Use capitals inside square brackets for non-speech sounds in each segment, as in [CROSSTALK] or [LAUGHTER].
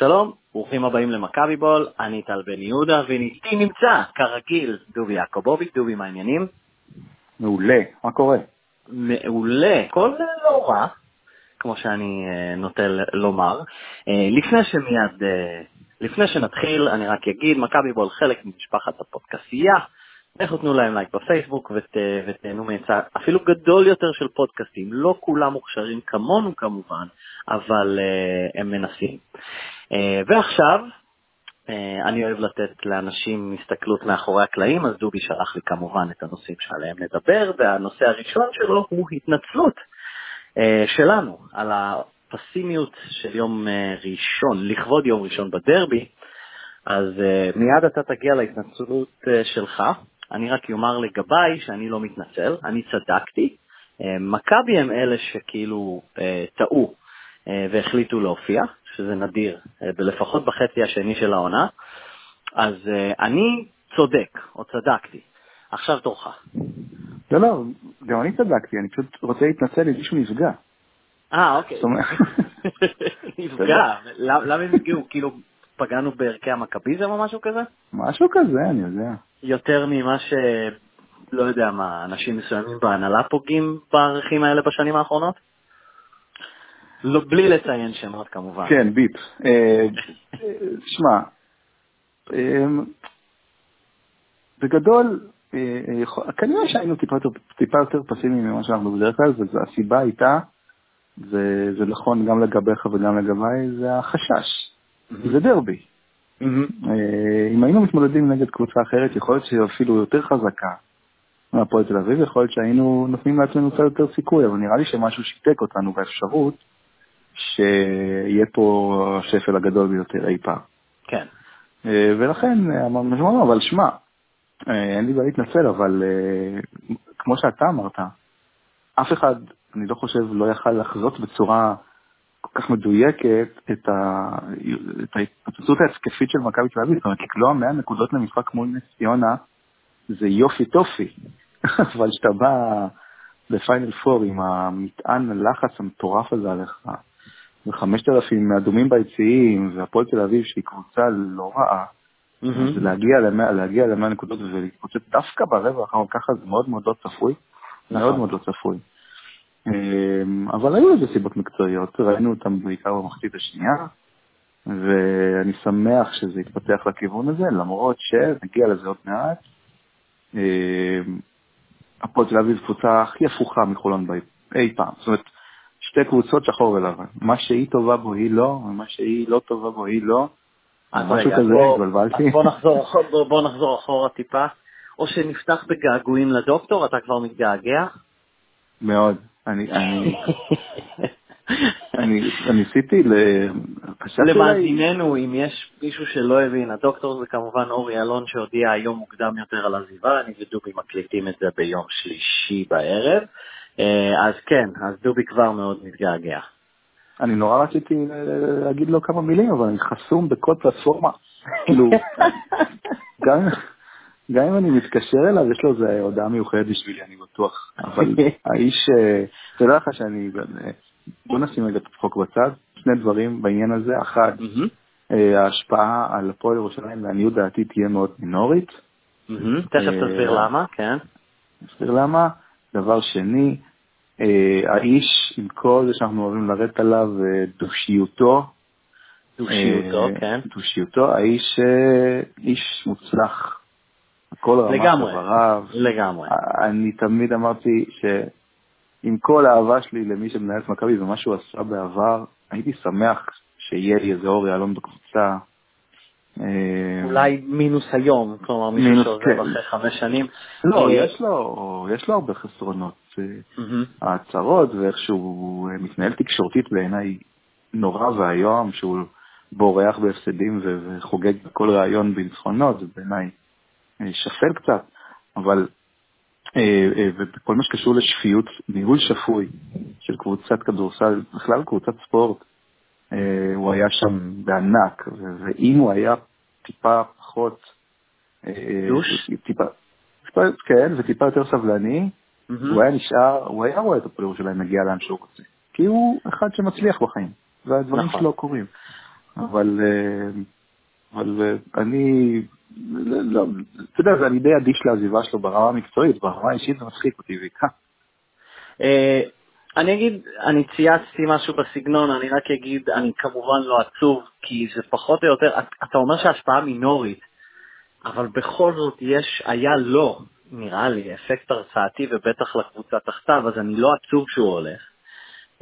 שלום, ברוכים הבאים למכבי בול, אני טל בן יהודה, ואיתי נמצא, כרגיל, דובי יעקובוביץ', דובי, מה העניינים? מעולה, מה קורה? מעולה, הכל לא רע, כמו שאני uh, נוטה לומר. Uh, לפני שמיד, uh, לפני שנתחיל, אני רק אגיד, מכבי בול חלק ממשפחת הפודקסייה, לכו תנו להם לייק בפייסבוק ות, ותהנו מהיצע אפילו גדול יותר של פודקאסטים. לא כולם מוכשרים כמונו כמובן, אבל uh, הם מנסים. Uh, ועכשיו, uh, אני אוהב לתת לאנשים הסתכלות מאחורי הקלעים, אז דובי שלח לי כמובן את הנושאים שעליהם נדבר, והנושא הראשון שלו הוא התנצלות uh, שלנו על הפסימיות של יום ראשון, לכבוד יום ראשון בדרבי. אז מיד אתה תגיע להתנצלות שלך. אני רק אומר לגביי שאני לא מתנצל, אני צדקתי. מכבי הם אלה שכאילו טעו והחליטו להופיע, שזה נדיר, לפחות בחצי השני של העונה. אז אני צודק, או צדקתי. עכשיו תורך. לא, לא, גם אני צדקתי, אני פשוט רוצה להתנצל אם מישהו נפגע. אה, אוקיי. [LAUGHS] נפגע, למה הם נפגעו? כאילו פגענו בערכי המכביזם או משהו כזה? משהו כזה, אני יודע. יותר ממה ש... לא יודע מה, אנשים מסוימים בהנהלה פוגעים בערכים האלה בשנים האחרונות? לא, בלי לציין שמות כמובן. כן, ביפ. שמע, בגדול, כנראה שהיינו טיפה יותר פסימיים ממה שאנחנו בדרך כלל, והסיבה הייתה, זה נכון גם לגביך וגם לגביי, זה החשש. זה דרבי. אם היינו מתמודדים נגד קבוצה אחרת, יכול להיות שהיא אפילו יותר חזקה מהפועל תל אביב, יכול להיות שהיינו נותנים לעצמנו קצת יותר סיכוי, אבל נראה לי שמשהו שיתק אותנו באפשרות שיהיה פה השפל הגדול ביותר אי פעם. כן. ולכן אמרנו, אבל שמע, אין לי בעיה להתנצל, אבל כמו שאתה אמרת, אף אחד, אני לא חושב, לא יכל לחזות בצורה כל כך מדויקת את ההתפוצצות ההתקפית של מכבי תל אביב, זאת אומרת, לקלוע 100 נקודות למשחק מול נס ציונה זה יופי טופי, [LAUGHS] אבל כשאתה בא לפיינל פור עם המטען הלחץ המטורף הזה עליך, וחמשת אלפים אדומים ביציעים, והפועל תל אביב שהיא קבוצה לא רעה, אז להגיע למאה, להגיע למאה נקודות ולהתפוצץ דווקא ברבע האחרון ככה זה מאוד מאוד לא צפוי, מאוד מאוד לא צפוי. אבל היו לזה סיבות מקצועיות, ראינו אותם בעיקר במחצית השנייה, ואני שמח שזה יתפתח לכיוון הזה, למרות שנגיע לזה עוד מעט. הפועל תל אביב קבוצה הכי הפוכה מחולון אי פעם, זאת אומרת, שתי קבוצות שחור ולבן, מה שהיא טובה בו היא לא, ומה שהיא לא טובה בו היא לא. משהו כזה, התבלבלתי. בוא נחזור, בוא נחזור אחורה טיפה, או שנפתח בגעגועים לדוקטור, אתה כבר מתגעגע? מאוד. אני, אני, [LAUGHS] אני, ניסיתי ל... למאזיננו, אם יש מישהו שלא הבין, הדוקטור זה כמובן אורי אלון שהודיע היום מוקדם יותר על עזיבה, אני ודובי מקליטים את זה ביום שלישי בערב, אז כן, אז דובי כבר מאוד מתגעגע. אני נורא רציתי להגיד לו כמה מילים, אבל אני חסום בכל פלטפורמה. כאילו, [LAUGHS] גם... גם אם אני מתקשר אליו, יש לו איזו הודעה מיוחדת בשבילי, אני בטוח. אבל [LAUGHS] האיש, תדע לך שאני, בוא נשים רגע את הצחוק בצד, שני דברים בעניין הזה. אחד, ההשפעה על הפועל ירושלים, לעניות דעתי, תהיה מאוד מינורית. תכף תסביר למה, כן. תסביר למה. דבר שני, האיש, עם כל זה שאנחנו אוהבים לרדת עליו, דושיותו, דושיותו, כן. דושיותו, האיש איש מוצלח. כל רמת חבריו. לגמרי. אני תמיד אמרתי שעם כל האהבה שלי למי שמנהל את מכבי ומה שהוא עשה בעבר, הייתי שמח שיהיה לי איזה אור יהלום בקבוצה. אולי מינוס היום, כלומר מישהו שעוזב כן. אחרי חמש שנים. לא, יש לו, יש לו הרבה חסרונות. ההצהרות ואיך שהוא מתנהל תקשורתית בעיניי נורא ואיום, שהוא בורח בהפסדים וחוגג בכל ראיון בניצחונות, זה בעיניי שפל קצת, אבל בכל מה שקשור לשפיות, ניהול שפוי של קבוצת כדורסל, בכלל קבוצת ספורט, הוא היה שם בענק, ואם הוא היה טיפה פחות... דוש? טיפה, כן, וטיפה יותר סבלני, הוא היה נשאר, הוא היה רואה את הפועל ירושלים מגיע לאן שהוא רוצה. כי הוא אחד שמצליח בחיים, והדברים שלו קורים. אבל, אבל אני, לא, אתה יודע, אני די אדיש לעזיבה שלו ברמה המקצועית, ברמה האישית זה מצחיק אותי בעיקר. אני אגיד, אני צייצתי משהו בסגנון, אני רק אגיד, אני כמובן לא עצוב, כי זה פחות או יותר, אתה אומר שההשפעה מינורית, אבל בכל זאת יש, היה לו, נראה לי, אפקט הרצאתי ובטח לקבוצה תחתיו, אז אני לא עצוב שהוא הולך.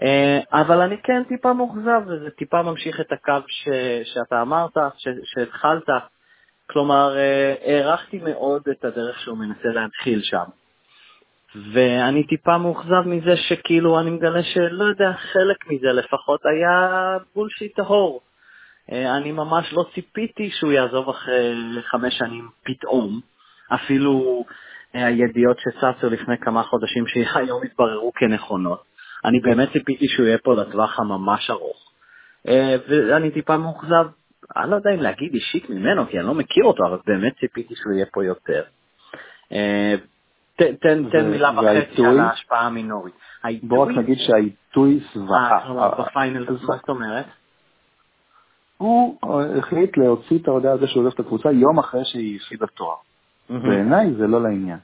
אה, אבל אני כן טיפה מאוכזב, וזה טיפה ממשיך את הקו ש, שאתה אמרת, שהתחלת. כלומר, אה, הערכתי מאוד את הדרך שהוא מנסה להתחיל שם. ואני טיפה מאוכזב מזה שכאילו אני מגלה שלא יודע, חלק מזה לפחות היה בולשיט טהור. אה, אני ממש לא ציפיתי שהוא יעזוב אחרי חמש שנים פתאום. אפילו הידיעות שצצו לפני כמה חודשים שהיום התבררו כנכונות. אני באמת ציפיתי שהוא יהיה פה לטווח הממש ארוך. אה, ואני טיפה מאוכזב, אני לא יודע אם להגיד אישית ממנו, כי אני לא מכיר אותו, אבל באמת ציפיתי שהוא יהיה פה יותר. אה, תן, מילה וחצי על ההשפעה המינורית. בוא רק נגיד שהעיתוי זוועה. אה, בפיינל, מה זאת אומרת? הוא החליט להוציא את ההודעה הזו שהוא עוזב את הקבוצה יום אחרי שהיא הפסידה תואר. בעיניי זה לא לעניין.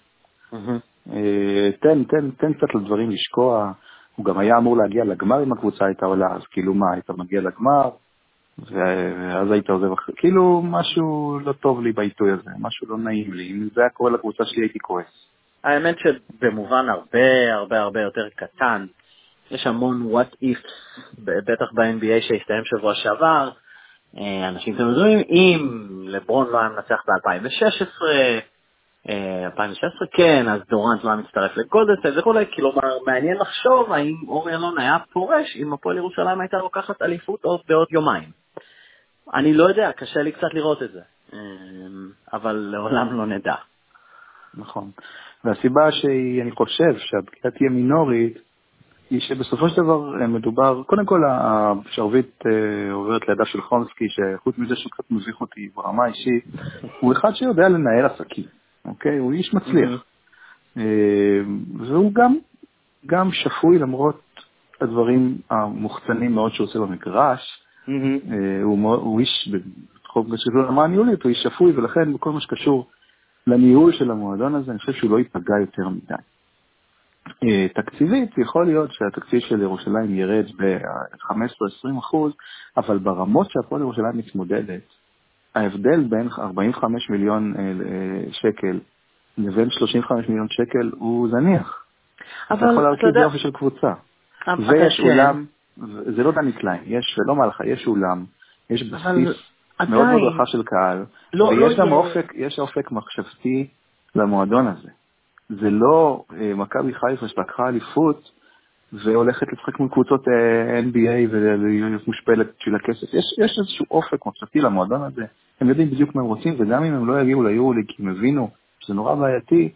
תן, תן, תן קצת לדברים לשקוע. הוא גם היה אמור להגיע לגמר אם הקבוצה הייתה עולה, אז כאילו מה, היית מגיע לגמר, ואז היית עוזב אחרי, כאילו משהו לא טוב לי בעיתוי הזה, משהו לא נעים לי, אם זה היה קורה לקבוצה שלי הייתי כועס. האמת שבמובן הרבה הרבה הרבה יותר קטן, יש המון what if, בטח ב-NBA שהסתיים שבוע שעבר, אה, אנשים אתם יודעים, אם לברון לא היה מנצח ב-2016, 2016 כן, אז דורנט לא היה מצטרף לגולדסטייל וכולי, כלומר מעניין לחשוב האם אורי אלון היה פורש אם הפועל ירושלים הייתה לוקחת אליפות עוד בעוד יומיים. אני לא יודע, קשה לי קצת לראות את זה, אמ, אבל לעולם לא נדע. נכון. והסיבה שאני חושב שהפגיעה תהיה מינורית, היא שבסופו של דבר אה, מדובר, קודם כל השרביט אה, עוברת לידיו של חומסקי, שחוץ מזה שהוא קצת מביך אותי ברמה האישית, הוא אחד שיודע לנהל עסקים. אוקיי? הוא איש מצליח. Mm-hmm. אה, והוא גם, גם שפוי למרות הדברים המוחצנים מאוד שהוא עושה במגרש. Mm-hmm. הוא, איש, בתחום שקשור למה הוא איש שפוי, ולכן בכל מה שקשור לניהול של המועדון הזה, אני חושב שהוא לא ייפגע יותר מדי. אה, תקציבית, יכול להיות שהתקציב של ירושלים ירד ב-15-20 אחוז, אבל ברמות שהפועל ירושלים מתמודדת, ההבדל בין 45 מיליון אה, אה, שקל לבין 35 מיליון שקל הוא זניח. אבל אתה יכול להרכיב יופי של קבוצה. ויש אולם, זה לא דני קליין, יש, לא מה לך, יש אולם, יש בסיס מאוד מאוד רחב של קהל, לא, ויש לא גם אופק, יש אופק מחשבתי למועדון הזה. זה לא אה, מכבי חיפה שלקחה אליפות והולכת לשחק מול קבוצות NBA ולהיות מושפלת בשביל הכסף. יש, יש איזשהו אופק מחשבתי למועדון הזה, הם יודעים בדיוק מה הם רוצים, וגם אם הם לא יגיעו ליורוליג כי הם הבינו שזה נורא בעייתי,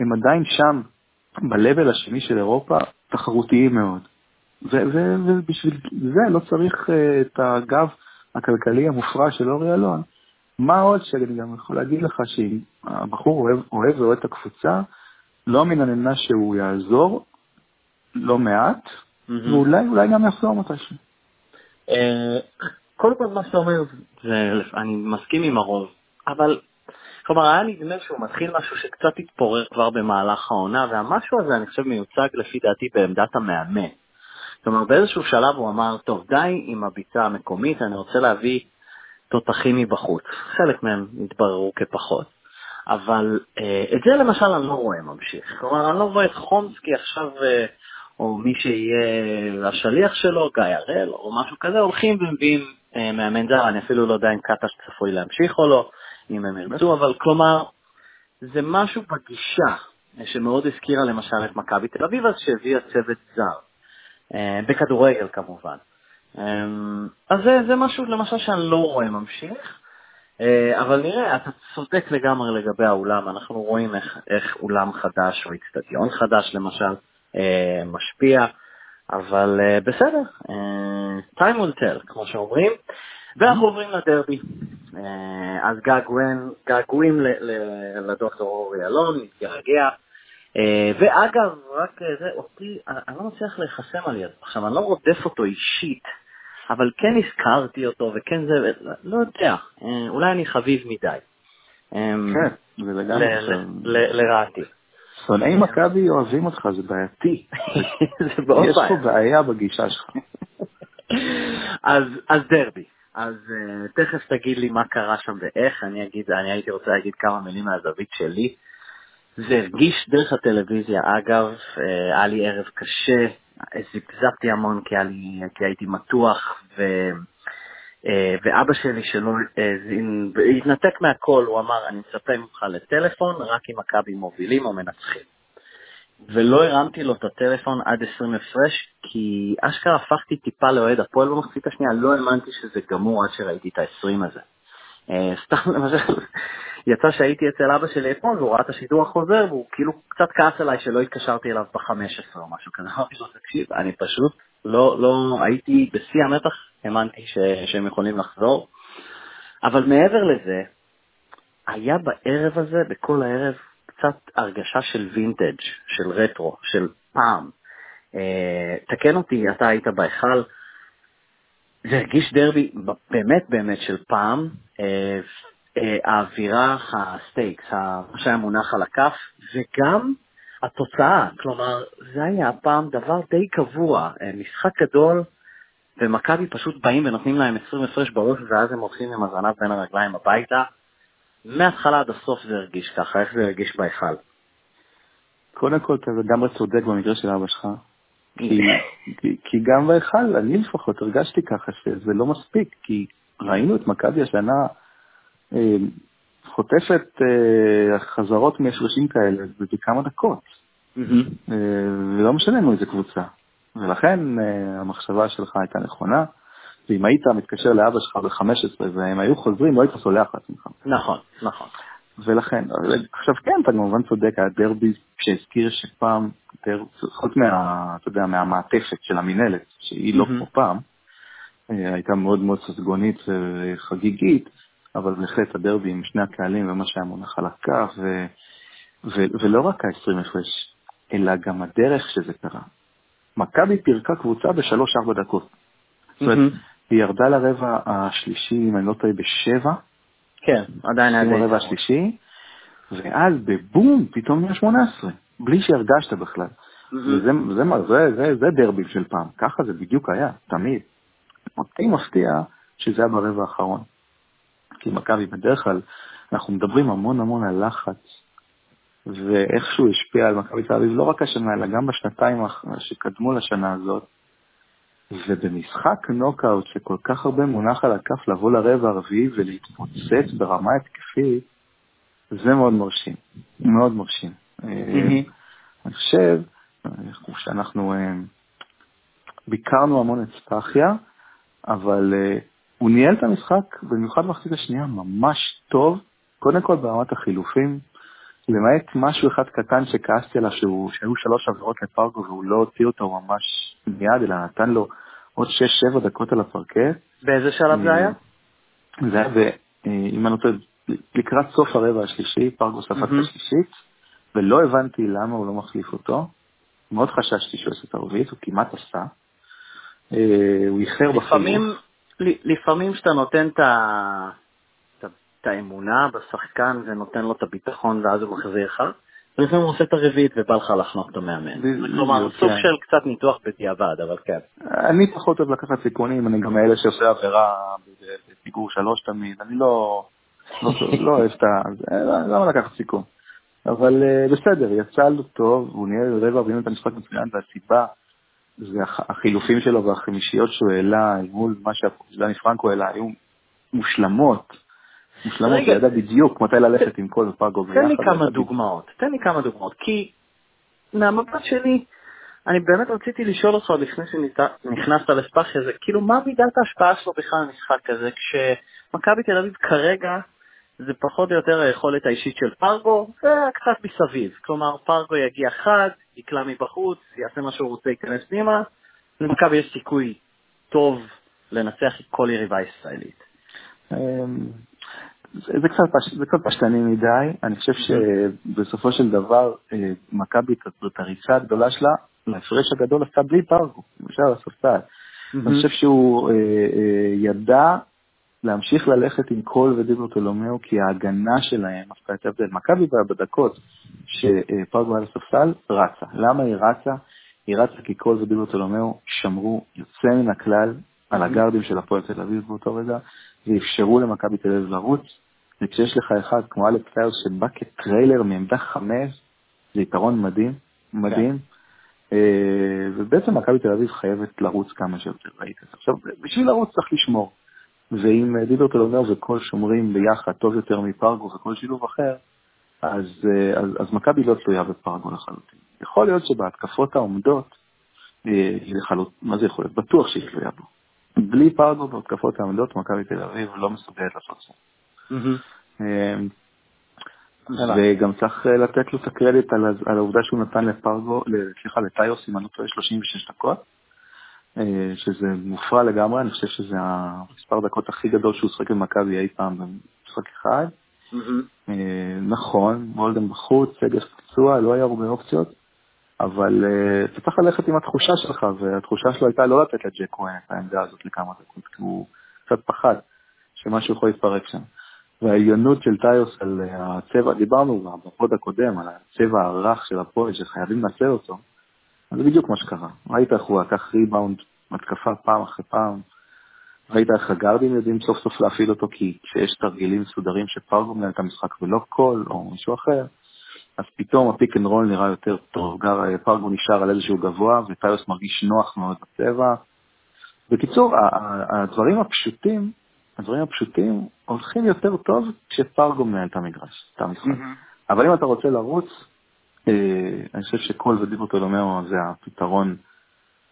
הם עדיין שם, ב-level השני של אירופה, תחרותיים מאוד. ובשביל זה לא צריך uh, את הגב הכלכלי המופרע של אורי אלון. מה עוד שאני גם יכול להגיד לך שאם הבחור אוהב, אוהב ואוהב את הקבוצה, לא מן הנמנע שהוא יעזור לא מעט, mm-hmm. ואולי אולי גם יחזור מתישהו. אה, קודם כל מה שאתה אומר, אני מסכים עם הרוב, אבל כלומר היה נדמה שהוא מתחיל משהו שקצת התפורר כבר במהלך העונה, והמשהו הזה אני חושב מיוצג לפי דעתי בעמדת המאמן. כלומר באיזשהו שלב הוא אמר, טוב די עם הביצה המקומית, אני רוצה להביא תותחים מבחוץ. חלק מהם התבררו כפחות. אבל אה, את זה למשל אני לא רואה ממשיך. כלומר, אני לא רואה את חומסקי עכשיו, אה, או מי שיהיה השליח שלו, גיא הראל, או משהו כזה, הולכים ומביאים אה, מאמן זר, אני אפילו לא יודע אם קטש צפוי להמשיך או לא, אם הם ירצו, אבל כלומר, זה משהו בגישה שמאוד הזכירה למשל את מכבי תל אביב, אז שהביאה צוות זר, בכדורגל כמובן. אז זה, זה משהו למשל שאני לא רואה ממשיך, אבל נראה, אתה צודק לגמרי לגבי האולם, אנחנו רואים איך, איך אולם חדש או אצטדיון חדש למשל משפיע. אבל בסדר, time will tell, כמו שאומרים. ואנחנו עוברים לדרבי. אז געגועים, לדוקטור אורי אלון, מתגעגע. Uh, ואגב, רק uh, זה, אותי, אני, אני לא מצליח להיחסם על ידו. עכשיו, אני לא רודף אותו אישית, אבל כן הזכרתי אותו, וכן זה, לא יודע, אה, אולי אני חביב מדי. כן, זה לגמרי. לרעתי. שונאי מכבי אוהבים אותך, זה בעייתי. [LAUGHS] זה מאוד בעיה. יש פה בעיה בגישה שלך. [LAUGHS] אז דרבי. אז תכף תגיד לי מה קרה שם ואיך, אני הייתי רוצה להגיד כמה מילים מהזווית שלי. זה הרגיש דרך הטלוויזיה, אגב, uh, היה לי ערב קשה, זיפזפתי המון כי, לי, כי הייתי מתוח, ו, uh, ואבא שלי שלא, uh, התנתק מהכל, הוא אמר, אני מצפה ממך לטלפון רק אם מכבי מובילים או מנצחים. ולא הרמתי לו את הטלפון עד 20 הפרש, כי אשכרה הפכתי טיפה לאוהד הפועל במחצית השנייה, לא האמנתי שזה גמור עד שראיתי את ה-20 הזה. אה, סתם למשל, יצא שהייתי אצל אבא שלי אתמול והוא ראה את השידור החוזר והוא כאילו קצת כעס עליי שלא התקשרתי אליו ב-15 או משהו כזה. [LAUGHS] אמרתי לו, תקשיב, אני פשוט לא, לא, הייתי בשיא המתח, האמנתי שהם יכולים לחזור. אבל מעבר לזה, היה בערב הזה, בכל הערב, קצת הרגשה של וינטג', של רטרו, של פעם. אה, תקן אותי, אתה היית בהיכל, זה הרגיש דרבי באמת באמת של פעם. אה, אה, האווירה, הסטייקס, מה שהיה מונח על הכף, וגם התוצאה. כלומר, זה היה פעם דבר די קבוע, משחק גדול, ומכבי פשוט באים ונותנים להם 20 הפרש בראש, ואז הם הולכים עם הזנב בין הרגליים הביתה. מההתחלה עד הסוף זה הרגיש ככה, איך זה הרגיש בהיכל? קודם כל, אתה לגמרי צודק במקרה של אבא שלך. כי, כי, כי גם בהיכל, אני לפחות הרגשתי ככה שזה לא מספיק, כי ראינו את מכבי השנה אה, חוטפת אה, חזרות מ-30 כאלה בכמה דקות. אה, ולא משנה לנו איזה קבוצה. ולכן אה, המחשבה שלך הייתה נכונה. ואם היית מתקשר לאבא שלך ב-15 והם היו חוזרים, לא היית סולח לעצמך. נכון, נכון. ולכן, עכשיו כן, אתה כמובן צודק, היה דרבי שהזכיר שפעם, חוץ מה, אתה יודע, מהמעטפת של המינהלת, שהיא לא כמו פעם, הייתה מאוד מאוד ססגונית וחגיגית, אבל בהחלט הדרבי עם שני הקהלים ומה שהיה מונח על הכף, ו, ו, ולא רק ה-20 הפרש, אלא גם הדרך שזה קרה. מכבי פירקה קבוצה בשלוש-ארבע דקות. זאת אומרת, היא ירדה לרבע השלישי, אם אני לא טועה, בשבע. כן, עדיין היה די. ברבע השלישי, ואז בבום, פתאום נהיה 18, בלי שהרגשת בכלל. וזה זה, זה, זה, זה דרבי של פעם, ככה זה בדיוק היה, תמיד. אותי מפתיע שזה היה ברבע האחרון. כי מכבי בדרך כלל, אנחנו מדברים המון המון על לחץ, ואיכשהו השפיע על מכבי תל אביב לא רק השנה, אלא גם בשנתיים שקדמו לשנה הזאת. ובמשחק נוקאוט שכל כך הרבה מונח על הכף לבוא לרבע הרביעי ולהתפוצץ ברמה התקפית, זה מאוד מרשים, מאוד מרשים. אני חושב שאנחנו אה, ביקרנו המון את ספאחיה, אבל אה, הוא ניהל את המשחק, במיוחד במחצית השנייה, ממש טוב, קודם כל ברמת החילופים, למעט משהו אחד קטן שכעסתי עליו, שהיו שלוש עבירות לפרגו והוא לא הוציא אותו ממש מיד, אלא נתן לו עוד 6-7 דקות על הפרקט. באיזה שלב זה היה? זה היה, ב, אם אני רוצה, לקראת סוף הרבע השלישי, פרגו ספק mm-hmm. השלישית, ולא הבנתי למה הוא לא מחליף אותו. מאוד חששתי שהוא עושה את הרביעית, הוא כמעט עשה. אה, הוא איחר בחינוך. לפעמים כשאתה נותן את האמונה בשחקן ונותן לו את הביטחון ואז הוא מחזיר לך, ולפעמים הוא עושה את הרביעית ובא לך לחנוק את המאמן. כלומר, סוג כן. של קצת ניתוח בדיעבד, אבל כן. אני פחות אוהב לקחת סיכונים, אני גם מאלה שעושה עבירה בפיגור שלוש תמיד, אני לא, לא, לא אוהב את ה... למה לקחת סיכון? אבל אה, בסדר, יצא לו טוב, הוא נהיה רבע וראינו את המשחק מצוין, והסיבה זה החילופים שלו והחמישיות שהוא העלה מול מה שדני פרנקו העלה, היו מושלמות. מושלמות, הוא ידע בדיוק מתי ללכת עם כל פאגו ביחד. תן לי כמה דוגמאות, תן לי כמה דוגמאות, כי מהמבט שלי, אני באמת רציתי לשאול אותך לפני שנכנסת לספאחיה, זה כאילו מה מידת ההשפעה שלו בכלל במשחק כזה, כשמכבי תל אביב כרגע זה פחות או יותר היכולת האישית של פרגו, וקצת מסביב. כלומר, פרגו יגיע חד, יקלע מבחוץ, יעשה מה שהוא רוצה, ייכנס פנימה, למכבי יש סיכוי טוב לנצח את כל יריבה ישראלית. אמ, זה קצת, פש, זה קצת פשטני מדי, אני חושב שבסופו של דבר אה, מכבי את הריצה הגדולה שלה, להפרש הגדול עשתה בלי פרגו, למשל הספסל. אני חושב שהוא אה, אה, ידע להמשיך ללכת עם קול ודיברטולומיאו, כי ההגנה שלהם עשתה את ההבדל. מכבי בדקות שפרגו על הספסל רצה. למה היא רצה? היא רצה כי קול ודיברטולומיאו שמרו יוצא מן הכלל על הגרדים של הפועל תל אביב באותו רגע, ואפשרו למכבי תל אביב לרוץ. וכשיש לך אחד כמו אלכס טיוס שבא כ trailer מעמדה חמש, זה יתרון מדהים, מדהים. כן. ובעצם מכבי תל אביב חייבת לרוץ כמה שיותר, ראית. עכשיו, בשביל לרוץ צריך לשמור. ואם דיברטל אומר וכל שומרים ביחד טוב יותר מפרגו וכל שילוב אחר, אז, אז, אז מכבי לא תלויה בפרגו לחלוטין. יכול להיות שבהתקפות העומדות, היא לחלוט... מה זה יכול להיות? בטוח שהיא תלויה בו. בלי פרגו בהתקפות העומדות, מכבי תל אביב לא מסוגלת לעשות זה. וגם צריך לתת לו את הקרדיט על, על העובדה שהוא נתן לפרגו, סליחה, לטיוס, אם אני לא טועה, 36 דקות, אה, שזה מופרע לגמרי, אני חושב שזה המספר דקות הכי גדול שהוא שחק במכבי אי פעם במשחק אחד. אה, נכון, וולדן בחוץ, סגס פצוע, לא היה הרבה אופציות, אבל אה, אתה צריך ללכת עם התחושה שלך, והתחושה שלו הייתה לא לתת לג'ק כהן את העמדה הזאת לכמה דקות, כי הוא קצת פחד שמשהו יכול להתפרק שם. והעליונות של טיוס על הצבע, דיברנו ב pod הקודם על הצבע הרך של הפועל שחייבים לנצל אותו, זה בדיוק מה שקרה. ראית איך הוא לקח ריבאונד, מתקפה פעם אחרי פעם, ראית איך הגארדים יודעים סוף סוף להפעיל אותו, כי כשיש תרגילים מסודרים שפרגו מנהל את המשחק ולא קול או מישהו אחר, אז פתאום ה pick and roll נראה יותר טוב, גר, פרגו נשאר על איזשהו גבוה וטיוס מרגיש נוח מאוד בצבע. בקיצור, הדברים הפשוטים, הדברים הפשוטים הולכים יותר טוב כשפרגו מנהל את המגרש, את המשחק. Mm-hmm. אבל אם אתה רוצה לרוץ, אה, אני חושב שקול ודיברטולומיאו זה הפתרון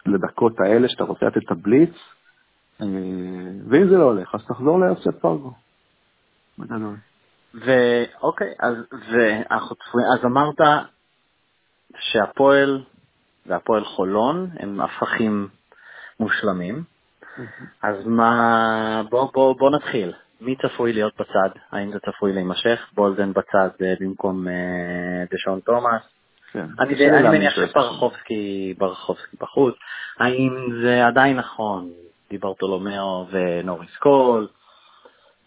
לדקות האלה, שאתה רוצה לתת את הבליץ, אה, ואם זה לא הולך, אז תחזור להפסד פרגו. בגדול. ואוקיי, אז, אז אמרת שהפועל והפועל חולון הם הפכים מושלמים, אז מה, בוא, בוא, בוא נתחיל. מי צפוי להיות בצד? האם זה צפוי להימשך? בולדין בצד אה, במקום אה, דשון תומאס? כן. אני, אני מניח שברחובסקי בחוץ. האם זה עדיין נכון? דיברטולומיאו ונוריס קול?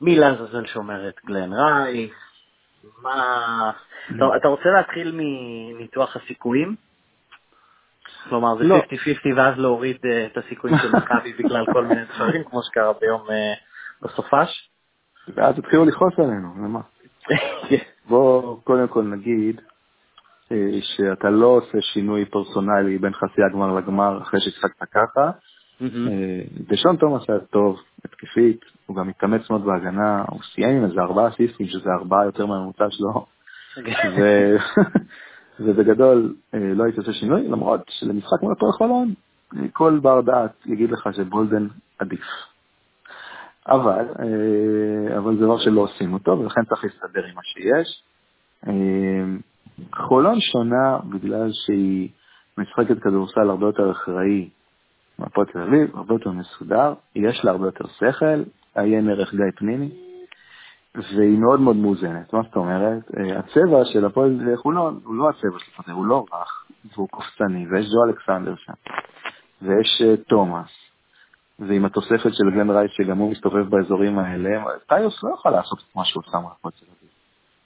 מי לעזאזל שומר את גלן רייס? מה... לא. אתה רוצה להתחיל מניתוח הסיכויים? כלומר, זה 50-50 לא. ואז להוריד אה, את הסיכויים של מכבי [LAUGHS] בגלל כל מיני דברים, כמו שקרה ביום בסופש? ואז התחילו לכעוס עלינו, למה? [LAUGHS] בוא קודם כל נגיד אה, שאתה לא עושה שינוי פרסונלי בין חצי הגמר לגמר אחרי שהצחקת ככה. אה, דשון תומאס היה טוב, התקפית, הוא גם התאמץ מאוד בהגנה, הוא סיים עם איזה ארבעה סיסטים, שזה ארבעה יותר מהממוצע שלו. [LAUGHS] ובגדול אה, לא הייתי עושה שינוי, למרות שלמשחק מול הפועל חולון, כל בר דעת יגיד לך שבולדן עדיף. אבל, אה, אבל זה דבר שלא עושים אותו, ולכן צריך להסתדר עם מה שיש. אה, חולון שונה בגלל שהיא משחקת כדורסל הרבה יותר אחראי מהפועל תל אביב, הרבה יותר מסודר, יש לה הרבה יותר שכל, עיין ערך גיא פנימי, והיא מאוד מאוד מאוזנת. מה זאת אומרת? אה, הצבע של הפועל חולון הוא לא הצבע של הפועל, הוא לא רך, והוא קופצני, ויש ג'ו אלכסנדר שם, ויש תומאס, ועם התוספת של גלן רייס, שגם הוא מסתובב באזורים האלה, טיוס לא יכול לעשות את מה שהוא עושה מול הפועל תל אביב.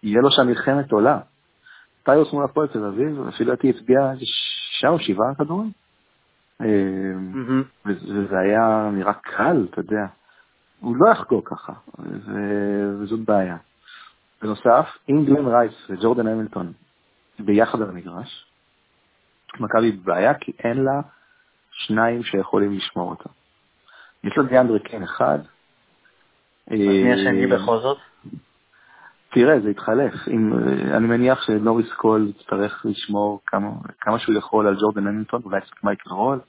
יהיה לו שם מלחמת עולה. טיוס מול הפועל תל אביב, לפי דעתי הצביע איזה שישה או שבעה כדורים. וזה היה נראה קל, אתה יודע. הוא לא יחגוג ככה, וזאת בעיה. בנוסף, אם גלן רייס וג'ורדן המילטון ביחד על המגרש, מכבי בבעיה כי אין לה שניים שיכולים לשמור אותה. יש לו דיאנדרי קיין אחד. מי השני אה, בכל זאת? תראה, זה יתחלף. אם, אה, אני מניח שנוריס קול יצטרך לשמור כמה, כמה שהוא יכול על ג'ורדן הנינגטון, אולי קצת מייקל רול.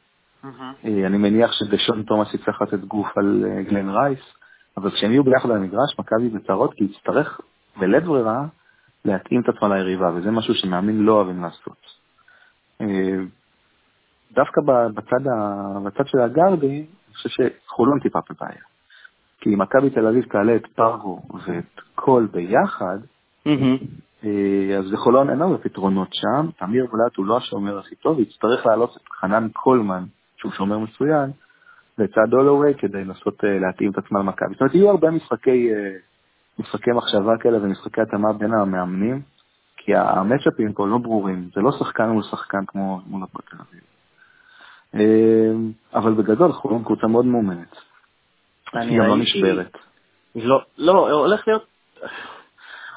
אה, אני מניח שדשון תומאס יצטרך לתת גוף על גלן רייס, אבל כשהם יהיו ביחד על המגרש, מכבי בצרות, כי יצטרך בלית ברירה להתאים את עצמה ליריבה, וזה משהו שמאמין לא אוהבים לעשות. דווקא בצד, בצד של הגרדים, חושב שחולון טיפה בבעיה. כי אם מכבי תל אביב תעלה את פרגו ואת קול ביחד, אה, אז לחולון אין הרבה פתרונות שם, תמיר בלאט הוא לא השומר הכי טוב, יצטרך להעלות את חנן קולמן, שהוא שומר מצוין, לצד הולווי כדי לנסות אה, להתאים את עצמם למכבי. זאת אומרת, יהיו הרבה משחקי, אה, משחקי מחשבה כאלה ומשחקי התאמה בין המאמנים, כי המצ'אפים פה לא ברורים, זה לא שחקן מול שחקן כמו מול הפועל תל אביב. אה, אבל בגדול חולון קבוצה מאוד מאומנת. היא גם לא נשברת. לא, לא, הולך להיות...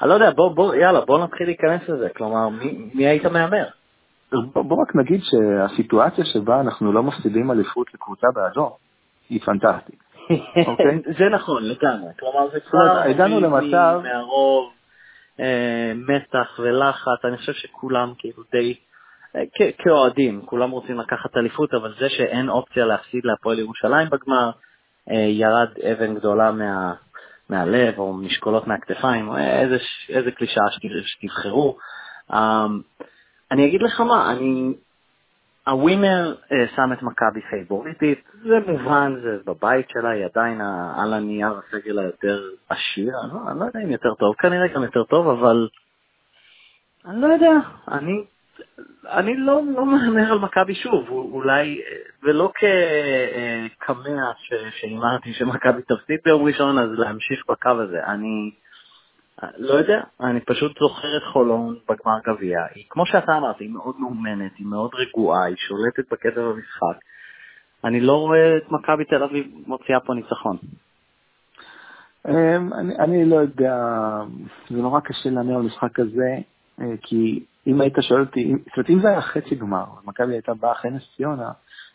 אני לא יודע, בוא, בוא, יאללה, בוא נתחיל להיכנס לזה. כלומר, מי, מי היית מהמר? בוא, בוא רק נגיד שהסיטואציה שבה אנחנו לא מפסידים אליפות לקבוצה באדום היא פנטסטית. [LAUGHS] אוקיי? זה נכון, לגמרי. כלומר, זה כבר הגענו למצב... מהרוב, אה, מתח ולחץ, אני חושב שכולם כאילו די... אה, כאוהדים, כולם רוצים לקחת אליפות, אבל זה שאין אופציה להפסיד להפועל ירושלים בגמר, אה, ירד אבן גדולה מה, מהלב או משקולות מהכתפיים, או איזה, איזה קלישאה שתבחרו. אמ, אני אגיד לך מה, אני... הווינר uh, שם את מכבי פייבוריטית, זה מובן, זה בבית שלה, היא עדיין על הנייר הסגל היותר עשיר, אני לא, אני לא יודע אם יותר טוב, כנראה גם יותר טוב, אבל אני לא יודע, אני אני לא, לא מהמר על מכבי שוב, אולי, ולא כקמע שהימרתי שמכבי תפסיד ביום ראשון, אז להמשיך בקו הזה. אני לא יודע, אני פשוט זוכר את חולון בגמר גביע. היא, כמו שאתה אמרת, היא מאוד מאומנת, היא מאוד רגועה, היא שולטת בקצב המשחק. אני לא רואה את מכבי תל אביב מוציאה פה ניצחון. אמ, אני, אני לא יודע, זה נורא קשה להמר על משחק כזה, אה, כי אם היית שואל אותי, זאת אומרת, אם זה היה חצי גמר, מכבי הייתה באה אחרי נס ציונה,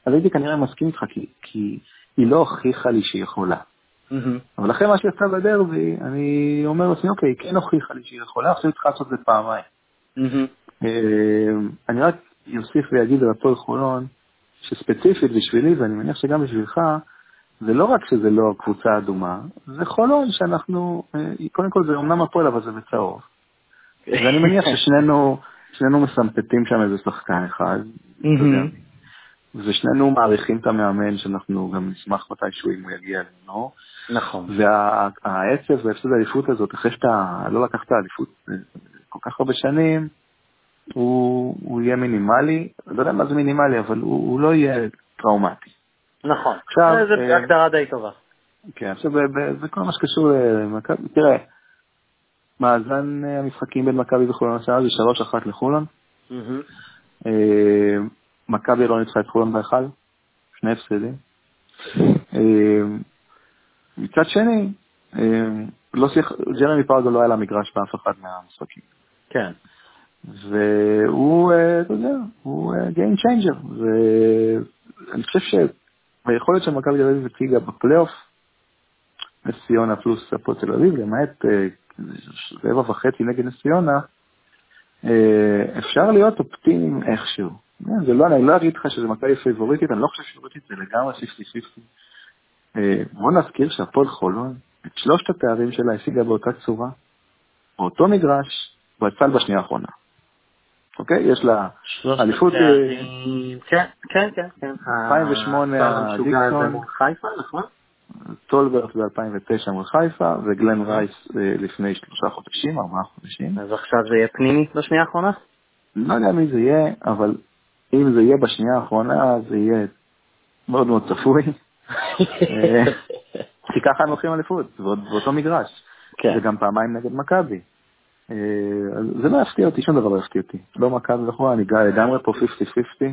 אז הייתי כנראה מסכים איתך, כי, כי היא לא הוכיחה לי שהיא יכולה. Mm-hmm. אבל אחרי מה שעשתה בדרבי, אני אומר לעצמי, אוקיי, כן הוכיחה לי שהיא יכולה, עכשיו היא צריכה לעשות את זה פעמיים. Mm-hmm. אני רק אוסיף ואגיד על הפועל חולון, שספציפית בשבילי, ואני מניח שגם בשבילך, זה לא רק שזה לא קבוצה אדומה, זה חולון שאנחנו, אה, קודם כל זה אומנם הפועל, אבל זה בצהוב. [LAUGHS] ואני מניח ששנינו שנינו מסמפטים שם איזה שחקן אחד, ושנינו מעריכים את המאמן שאנחנו גם נשמח מתישהו אם הוא יגיע אלינו. נכון. והעצב והפסד האליפות הזאת, אחרי שאתה לא לקחת אליפות אה, כל כך הרבה שנים, הוא, הוא יהיה מינימלי, לא יודע מה זה מינימלי, אבל הוא, הוא לא יהיה טראומטי. נכון, עכשיו, זו אה, הגדרה די טובה. כן, עכשיו בכל מה שקשור למכבי, תראה, מאזן אה, המשחקים בין מכבי וחולון השנה זה 3-1 לחולון. אה, מכבי לא ניצחה את חולון בהיכל, שני הפסדים. אה, מצד שני, לא שיח, ג'רמי פרגו לא היה למגרש באף אחד מהמשחקים. כן. והוא, אתה יודע, הוא Game Changer. ואני חושב שהיכולת של מכבי תל אביב הציגה בפלייאוף, נס ציונה פלוס הפועל תל אביב, למעט רבע וחצי נגד נס ציונה, אה, אפשר להיות אופטימיים איכשהו. אה, זה לא, אני לא אגיד לך שזה מכבי פייבוריטית, אני לא חושב שפייבוריטית זה לגמרי 50-50. אה, בוא נזכיר שהפועל חולון, את שלושת התארים שלה השיגה באותה צורה, באותו מגרש, ויצא בשנייה האחרונה. אוקיי? יש לה אליפות... כן, כן, כן. 2008 דיקסון. חיפה, נכון? טולברט ב-2009 מול חיפה, וגלן רייס אה, לפני שלושה חודשים, ארבעה חודשים. אז עכשיו זה יהיה פנימי בשנייה האחרונה? לא יודע מי זה יהיה, אבל אם זה יהיה בשנייה האחרונה, זה יהיה מאוד מאוד צפוי. אה, [LAUGHS] כי ככה הם לוקחים אליפות, באותו מגרש. כן. וגם פעמיים נגד מכבי. אה, זה לא יפתיע אותי, שום דבר לא יפתיע אותי. לא מכבי וכו', אני לגמרי פה 50-50.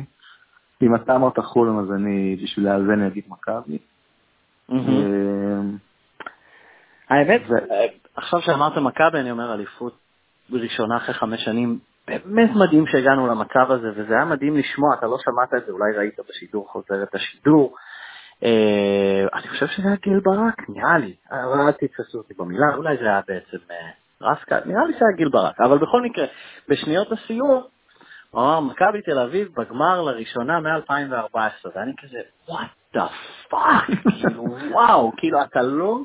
אם אתה אמרת חולון, אז אני, בשביל אני אגיד מכבי. אמ, האמת, עכשיו שאמרת מכבי, אני אומר אליפות ראשונה אחרי חמש שנים, באמת מדהים שהגענו למצב הזה, וזה היה מדהים לשמוע, אתה לא שמעת את זה, אולי ראית בשידור חוזר את השידור. אה, אני חושב שזה היה גיל ברק, נראה לי, אבל אל תתפסו אותי במילה, אולי זה היה בעצם אה, רסקה, נראה לי שזה היה גיל ברק, אבל בכל מקרה, בשניות הסיום, הוא אמר, מכבי תל אביב בגמר לראשונה מ-2014, ואני כזה, what the fuck, כאילו, וואו, כאילו, אתה לא...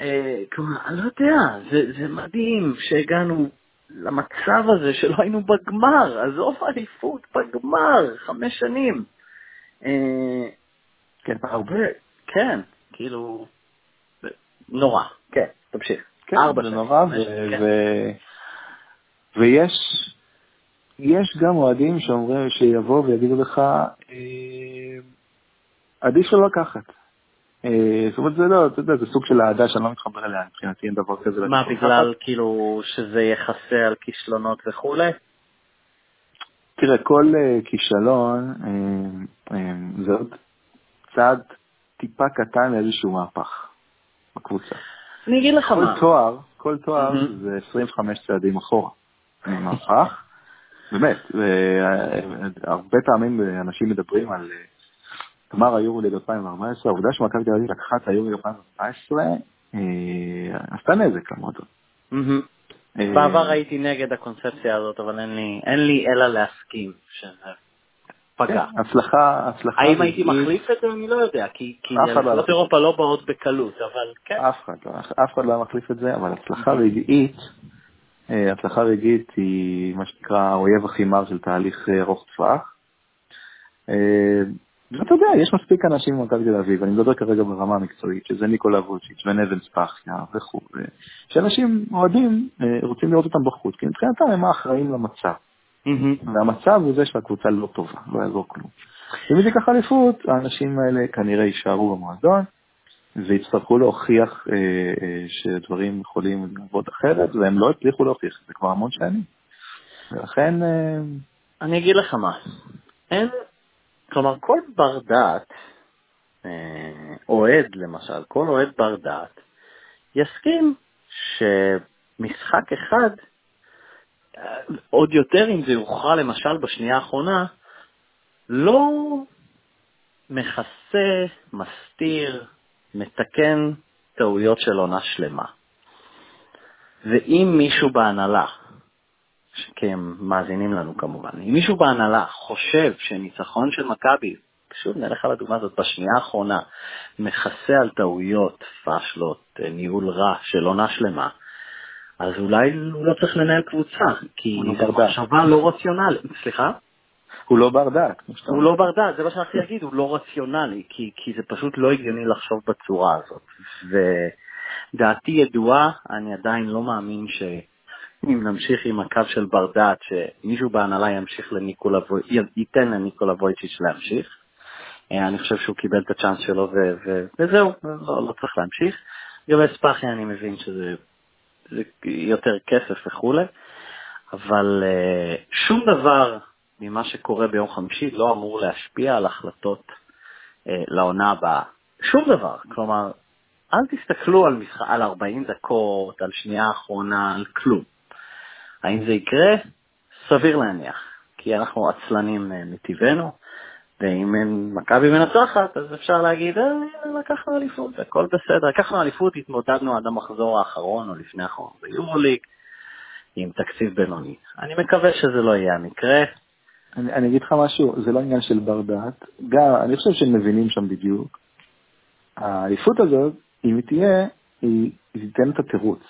אה, כלומר, אני לא יודע, זה, זה מדהים שהגענו למצב הזה שלא היינו בגמר, עזוב אליפות, בגמר, חמש שנים. אה, כן, הרבה, כן, כאילו, נורא, כן, תמשיך. כן, זה נורא, כן. ויש יש גם אוהדים שאומרים, שיבואו ויגידו לך, אה, עדיף שלא לקחת. אה, זאת אומרת, זה לא, אתה יודע, זה סוג של אהדה שאני לא מתחבר אליה, מבחינתי אין דבר כזה. מה, בגלל כאילו שזה יכסה על כישלונות וכולי? תראה, כל uh, כישלון uh, זה עוד צעד טיפה קטן לאיזשהו מהפך בקבוצה. אני אגיד לך כל מה. תואר, כל תואר. זה 25 צעדים אחורה מהפך. באמת, הרבה פעמים אנשים מדברים על גמר היורוליג 2014, העובדה שמכבי תל אביב לקחה את היורוליג 2014, אה, עשתה נזק למועדון. אה, בעבר הייתי נגד הקונספציה הזאת, אבל אין לי, אלא להסכים שזה פגע. כן, הצלחה, הצלחה האם הייתי מחליף את זה? אני לא יודע, כי לא מחליף. אירופה לא באות בקלות, אבל כן. אף אחד לא, אף אחד לא היה מחליף את זה, אבל הצלחה רגעית, אה, הצלחה רגעית היא מה שנקרא האויב הכי מר של תהליך ארוך טווח. ואתה יודע, יש מספיק אנשים במכבי תל אביב, אני מדבר כרגע ברמה המקצועית, שזה ניקולה ווצ'יץ' ונבן ספחיה וכו', שאנשים אוהדים אה, רוצים לראות אותם בחוץ, כי מבחינתם הם האחראים למצב. והמצב הוא זה שהקבוצה לא טובה, לא יעזור כלום. אם היא תיקח אליפות, האנשים האלה כנראה יישארו במועדון, ויצטרכו להוכיח אה, אה, שדברים יכולים לעבוד אחרת, והם לא הצליחו להוכיח את זה כבר המון שנים. ולכן, אה, אני אגיד לך מה, אין, כלומר כל בר דעת, אה, אוהד למשל, כל אוהד בר דעת, יסכים שמשחק אחד, אה, עוד יותר אם זה יוכרע למשל בשנייה האחרונה, לא מכסה, מסתיר, מתקן טעויות של עונה שלמה. ואם מישהו בהנהלה, כי הם מאזינים לנו כמובן, אם מישהו בהנהלה חושב שניצחון של מכבי, שוב נלך על הדוגמה הזאת, בשנייה האחרונה, מכסה על טעויות, פאשלות, אה, ניהול רע של עונה שלמה, אז אולי הוא לא צריך לנהל קבוצה, כי לא דעת. מחשבה לא רציונלית. סליחה? הוא לא בר דעת, הוא. לא בר דעת, זה מה שרציתי להגיד, הוא לא רציונלי, כי, כי זה פשוט לא הגיוני לחשוב בצורה הזאת. ודעתי ידועה, אני עדיין לא מאמין שאם נמשיך עם הקו של בר דעת, שמישהו בהנהלה ימשיך לניקולה, ייתן לניקולה וויצ'יץ' להמשיך. אה, אני חושב שהוא קיבל את הצ'אנס שלו ו- ו- וזהו, לא, לא צריך להמשיך. לגבי ספאחי אני מבין שזה זה יותר כסף וכולי, אבל אה, שום דבר ממה שקורה ביום חמישי לא אמור להשפיע על החלטות אה, לעונה הבאה. שום דבר. כלומר, אל תסתכלו על, משח... על 40 דקות, על שנייה האחרונה, על כלום. האם זה יקרה? סביר להניח, כי אנחנו עצלנים אה, מטבענו, ואם אין מכבי מנצחת, אז אפשר להגיד, אה, לקחנו אליפות, הכל בסדר. לקחנו אליפות, התמודדנו עד המחזור האחרון או לפני האחרון ביורוליג, עם תקציב בינוני. אני מקווה שזה לא יהיה המקרה. אני, אני אגיד לך משהו, זה לא עניין של בר דעת, גם, אני חושב שהם מבינים שם בדיוק. האליפות הזאת, אם היא תהיה, היא, היא תיתן את התירוץ.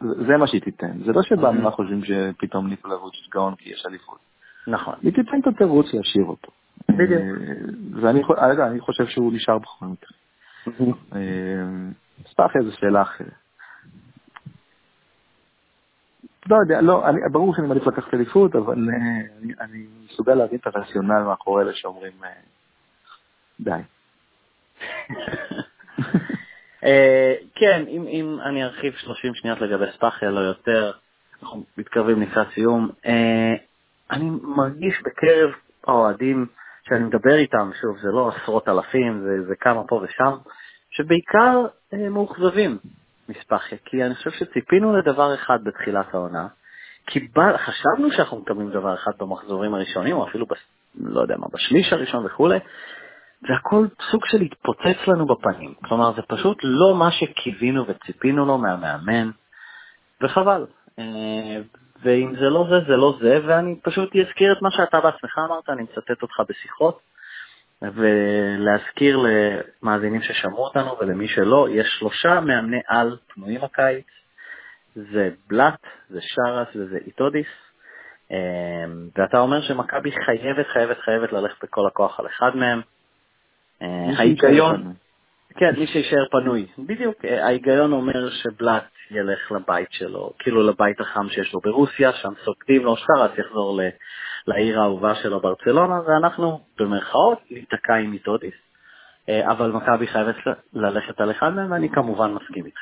זה, מה שהיא תיתן. זה לא שבאמירה חושבים שפתאום ניקולה ווץ' גאון כי יש אליפות. נכון. היא תיתן את התירוץ להשאיר אותו. בדיוק. אה, ואני יודע, אני חושב שהוא נשאר בכל מקרה. [LAUGHS] אה, ספאחיה זו שאלה אחרת. לא יודע, לא, אני, ברור שאני מעדיף לקחת אליפות, אבל אה, אני, אני מסוגל להבין את הרציונל מאחורי אלה שאומרים אה, די. [LAUGHS] אה, כן, אם, אם אני ארחיב 30 שניות לגבי ספאחיה, לא יותר, אנחנו מתקרבים לקראת סיום. אה, אני מרגיש בקרב האוהדים שאני מדבר איתם, שוב, זה לא עשרות אלפים, זה, זה כמה פה ושם, שבעיקר אה, מאוכזבים מספאחיה, כי אני חושב שציפינו לדבר אחד בתחילת העונה, קיבל, חשבנו שאנחנו מקבלים דבר אחד במחזורים הראשונים, או אפילו, בס, לא יודע מה, בשליש הראשון וכולי, והכל סוג של התפוצץ לנו בפנים. כלומר, זה פשוט לא מה שקיווינו וציפינו לו מהמאמן, וחבל. אה, ואם זה לא זה, זה לא זה, ואני פשוט אזכיר את מה שאתה בעצמך אמרת, אני מצטט אותך בשיחות, ולהזכיר למאזינים ששמעו אותנו ולמי שלא, יש שלושה מאמני על פנויים הקיץ, זה בלאט, זה שרס וזה איטודיס, אה, ואתה אומר שמכבי חייבת, חייבת, חייבת ללכת בכל הכוח על אחד מהם. אה, ההיגיון, שיישאר כן, מי שישאר פנוי. בדיוק, אה, ההיגיון אומר שבלאט ילך לבית שלו, כאילו לבית החם שיש לו ברוסיה, שם סוגדים לו, שרס יחזור ל- לעיר האהובה שלו ברצלונה, ואנחנו במרכאות ניתקע עם איטודיס. אה, אבל מכבי חייבת ללכת על אחד מהם, ואני כמובן מסכים איתך.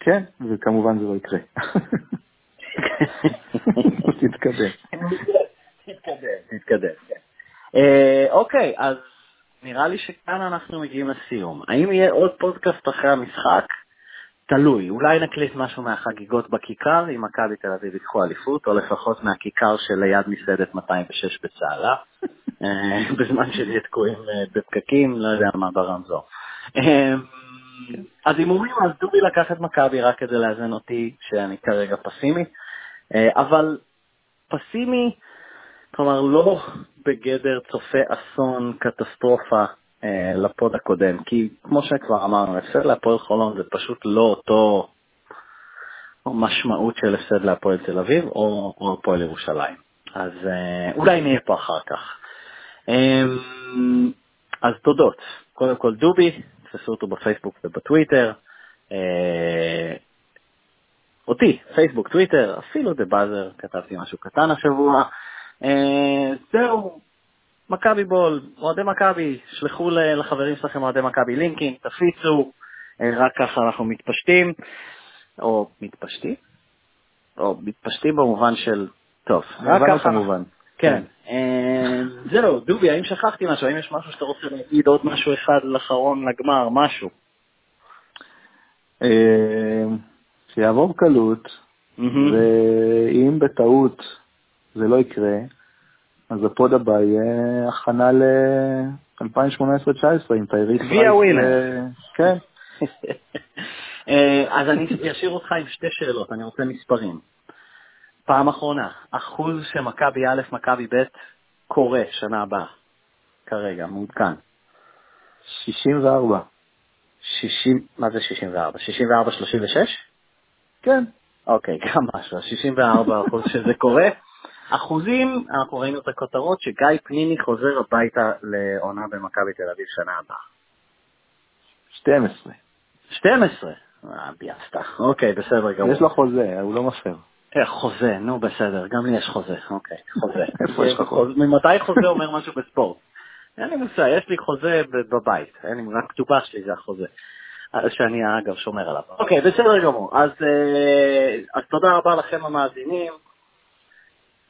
כן, וכמובן זה לא יקרה. תתקדם. [LAUGHS] תתקדם, תתקדם, כן. אה, אוקיי, אז נראה לי שכאן אנחנו מגיעים לסיום. האם יהיה עוד פודקאסט אחרי המשחק? תלוי, אולי נקליט משהו מהחגיגות בכיכר, אם מכבי תל אביב ייקחו אליפות, או לפחות מהכיכר שליד מסעדת 206 בצהלה, [LAUGHS] אה, בזמן שנהיה תקועים אה, בפקקים, לא יודע מה ברמזור. אה, אז הימורים, אז דובי לקח את מכבי רק כדי לאזן אותי, שאני כרגע פסימי, אבל פסימי, כלומר לא בגדר צופה אסון, קטסטרופה, אה, לפוד הקודם, כי כמו שכבר אמרנו, הפסד להפועל חולון זה פשוט לא אותו משמעות של הפסד להפועל תל אביב או, או הפועל ירושלים. אז אה, אולי נהיה פה אחר כך. אה, אז תודות. קודם כל דובי, תפסו אותו בפייסבוק ובטוויטר. אה, אותי, פייסבוק, טוויטר, אפילו דה באזר, כתבתי משהו קטן השבוע. אה, זהו, מכבי בול, אוהדי מכבי, שלחו לחברים שלכם אוהדי מכבי לינקים, תפיצו, אה, רק ככה אנחנו מתפשטים, או מתפשטים? או מתפשטים במובן של, טוב, רק ככה. כמובן. כן. אה, זהו, דובי, האם שכחתי משהו? האם יש משהו שאתה רוצה להגיד, עוד משהו אחד לאחרון לגמר, משהו? שיעבור קלות, ואם בטעות זה לא יקרה, אז הפוד הבא יהיה הכנה ל-2018-2019 עם תייריס גביע ווינר. כן. אה, אז אני אשאיר אותך עם שתי שאלות, אני רוצה מספרים. פעם אחרונה, אחוז שמכבי א', מכבי ב', קורה שנה הבאה, כרגע, מעודכן. 64. 60, מה זה 64? 64, 36? כן. אוקיי, גם משהו, 64 אחוז שזה קורה. אחוזים, אנחנו ראינו את הכותרות שגיא פניני חוזר הביתה לעונה במכבי תל אביב שנה הבאה. 12. 12? אה, ביאסת. אוקיי, בסדר גמור. יש לו חוזה, הוא לא מפר. אה, חוזה, נו בסדר, גם לי יש חוזה, אוקיי, חוזה. [LAUGHS] איפה יש לך חוזה? ממתי חוזה אומר משהו בספורט? אין לי מושג, יש לי חוזה בבית, אין לי, רק כתובה שלי זה החוזה. אה, שאני אגב שומר עליו. אוקיי, בסדר גמור. אז, אה, אז תודה רבה לכם המאזינים.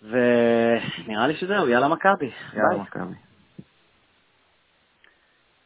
ונראה לי שזהו, יאללה מכבי. יאללה מכבי.